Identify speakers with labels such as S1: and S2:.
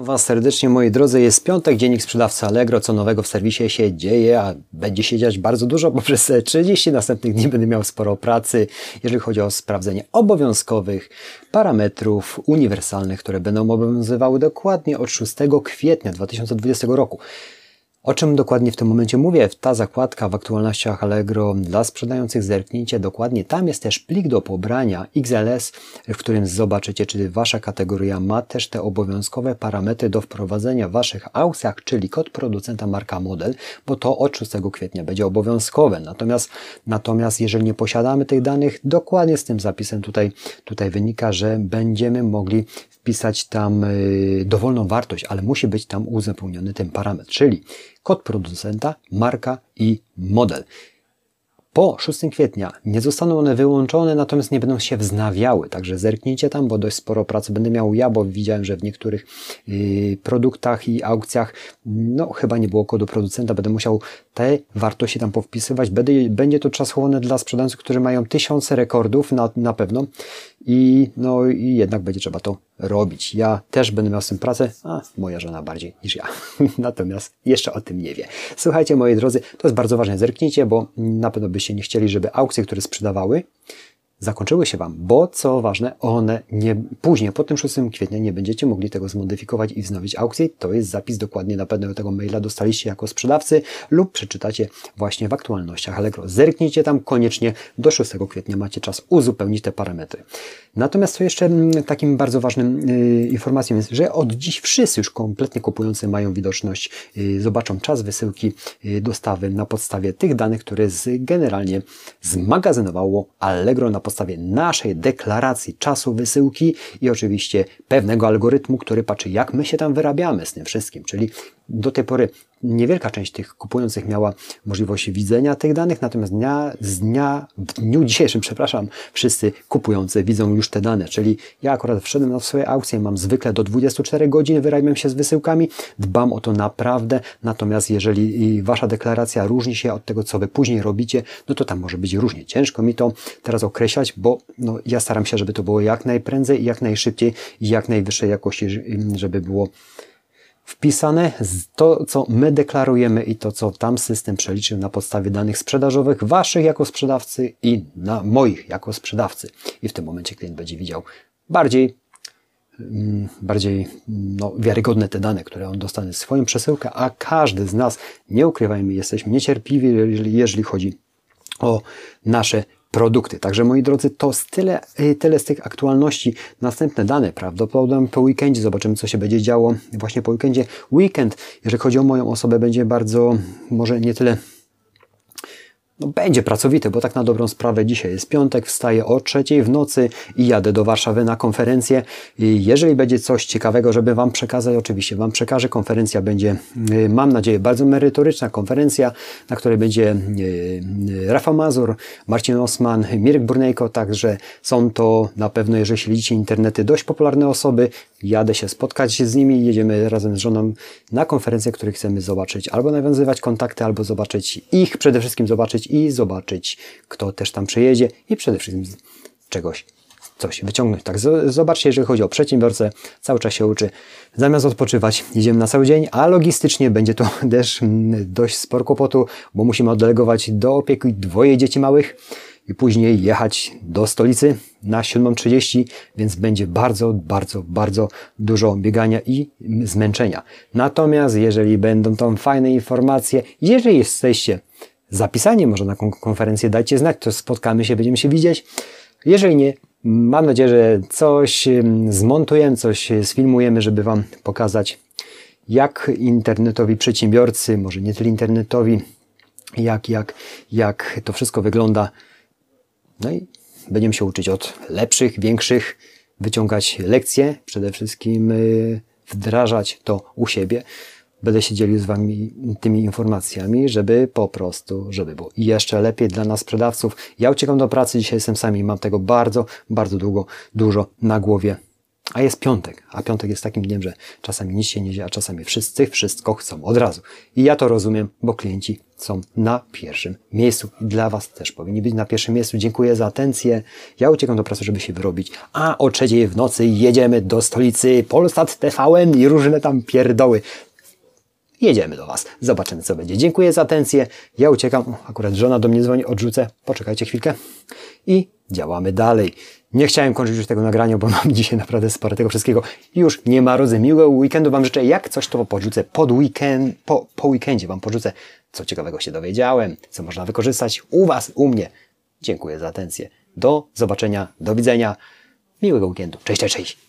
S1: Was serdecznie moi drodzy, jest piątek, dziennik sprzedawcy Allegro, co nowego w serwisie się dzieje, a będzie się dziać bardzo dużo, bo przez 30 następnych dni będę miał sporo pracy, jeżeli chodzi o sprawdzenie obowiązkowych parametrów uniwersalnych, które będą obowiązywały dokładnie od 6 kwietnia 2020 roku. O czym dokładnie w tym momencie mówię? Ta zakładka w aktualnościach Allegro dla sprzedających zerknijcie dokładnie. Tam jest też plik do pobrania XLS, w którym zobaczycie, czy Wasza kategoria ma też te obowiązkowe parametry do wprowadzenia w Waszych aukcjach, czyli kod producenta, marka, model, bo to od 6 kwietnia będzie obowiązkowe. Natomiast, natomiast jeżeli nie posiadamy tych danych, dokładnie z tym zapisem tutaj, tutaj wynika, że będziemy mogli wpisać tam y, dowolną wartość, ale musi być tam uzupełniony ten parametr, czyli kod producenta, marka i model. Po 6 kwietnia nie zostaną one wyłączone, natomiast nie będą się wznawiały, także zerknijcie tam, bo dość sporo pracy będę miał ja, bo widziałem, że w niektórych yy, produktach i aukcjach no chyba nie było kodu producenta, będę musiał te wartości tam powpisywać, będzie, będzie to czasochłonne dla sprzedawców, którzy mają tysiące rekordów na, na pewno i no i jednak będzie trzeba to robić. Ja też będę miał z tym pracę, a moja żona bardziej niż ja. Natomiast jeszcze o tym nie wie. Słuchajcie, moi drodzy, to jest bardzo ważne. Zerknijcie, bo na pewno byście nie chcieli, żeby aukcje, które sprzedawały, zakończyły się Wam, bo co ważne, one nie, później, po tym 6 kwietnia nie będziecie mogli tego zmodyfikować i wznowić aukcji. To jest zapis dokładnie na pewno tego maila dostaliście jako sprzedawcy lub przeczytacie właśnie w aktualnościach Allegro. Zerknijcie tam koniecznie, do 6 kwietnia macie czas uzupełnić te parametry. Natomiast co jeszcze mm, takim bardzo ważnym yy, informacją jest, że od dziś wszyscy już kompletnie kupujący mają widoczność, yy, zobaczą czas wysyłki yy, dostawy na podstawie tych danych, które z, generalnie zmagazynowało Allegro na podstawie naszej deklaracji czasu wysyłki i oczywiście pewnego algorytmu, który patrzy, jak my się tam wyrabiamy z tym wszystkim. Czyli do tej pory niewielka część tych kupujących miała możliwość widzenia tych danych, natomiast dnia, z dnia, w dniu dzisiejszym, przepraszam, wszyscy kupujący widzą już te dane, czyli ja akurat wszedłem na swoje aukcje, mam zwykle do 24 godzin, wyrabiam się z wysyłkami, dbam o to naprawdę, natomiast jeżeli Wasza deklaracja różni się od tego, co Wy później robicie, no to tam może być różnie. Ciężko mi to teraz określać, bo no, ja staram się, żeby to było jak najprędzej jak najszybciej i jak najwyższej jakości, żeby było wpisane to, co my deklarujemy i to, co tam system przeliczył na podstawie danych sprzedażowych waszych jako sprzedawcy i na moich jako sprzedawcy. I w tym momencie klient będzie widział bardziej mm, bardziej no, wiarygodne te dane, które on dostanie swoją przesyłkę, a każdy z nas, nie ukrywajmy, jesteśmy niecierpliwi, jeżeli chodzi o nasze produkty. Także moi drodzy, to tyle, y, tyle z tych aktualności. Następne dane prawdopodobnie po weekendzie zobaczymy, co się będzie działo właśnie po weekendzie. Weekend, jeżeli chodzi o moją osobę, będzie bardzo, może nie tyle no, będzie pracowity, bo tak na dobrą sprawę dzisiaj jest piątek, wstaję o trzeciej w nocy i jadę do Warszawy na konferencję. I jeżeli będzie coś ciekawego, żeby Wam przekazać, oczywiście Wam przekażę. Konferencja będzie, y, mam nadzieję, bardzo merytoryczna konferencja, na której będzie y, Rafał Mazur, Marcin Osman, Mirek Burnejko, także są to na pewno, jeżeli śledzicie internety, dość popularne osoby. Jadę się spotkać z nimi, jedziemy razem z żoną na konferencję, której chcemy zobaczyć, albo nawiązywać kontakty, albo zobaczyć ich, przede wszystkim zobaczyć i zobaczyć, kto też tam przyjedzie i przede wszystkim czegoś coś wyciągnąć. Tak, zobaczcie, jeżeli chodzi o przedsiębiorcę, cały czas się uczy. Zamiast odpoczywać, idziemy na cały dzień, a logistycznie będzie to też dość sporo kłopotu, bo musimy oddelegować do opieki dwoje dzieci małych i później jechać do stolicy na 7.30, więc będzie bardzo, bardzo, bardzo dużo biegania i zmęczenia. Natomiast jeżeli będą tam fajne informacje, jeżeli jesteście zapisanie może na konferencję, dajcie znać, to spotkamy się, będziemy się widzieć. Jeżeli nie, mam nadzieję, że coś zmontujemy, coś sfilmujemy, żeby Wam pokazać, jak internetowi przedsiębiorcy, może nie tyle internetowi, jak, jak, jak to wszystko wygląda. No i będziemy się uczyć od lepszych, większych, wyciągać lekcje, przede wszystkim y, wdrażać to u siebie będę się dzielił z Wami tymi informacjami, żeby po prostu, żeby było jeszcze lepiej dla nas sprzedawców. Ja uciekam do pracy, dzisiaj jestem sami, mam tego bardzo, bardzo długo, dużo na głowie. A jest piątek, a piątek jest takim dniem, że czasami nic się nie dzieje, a czasami wszyscy wszystko chcą od razu. I ja to rozumiem, bo klienci są na pierwszym miejscu. I dla Was też powinni być na pierwszym miejscu. Dziękuję za atencję. Ja uciekam do pracy, żeby się wyrobić. A o trzeciej w nocy jedziemy do stolicy Polsat TVN i różne tam pierdoły. Jedziemy do Was. Zobaczymy, co będzie. Dziękuję za atencję. Ja uciekam. Akurat żona do mnie dzwoni, odrzucę. Poczekajcie chwilkę. I działamy dalej. Nie chciałem kończyć już tego nagrania, bo mam dzisiaj naprawdę sporo tego wszystkiego. Już nie ma rodzy. Miłego weekendu Wam życzę. Jak coś, to podrzucę pod weekend, po, po weekendzie Wam podrzucę, co ciekawego się dowiedziałem, co można wykorzystać u Was, u mnie. Dziękuję za atencję. Do zobaczenia, do widzenia. Miłego weekendu. Cześć, cześć, cześć.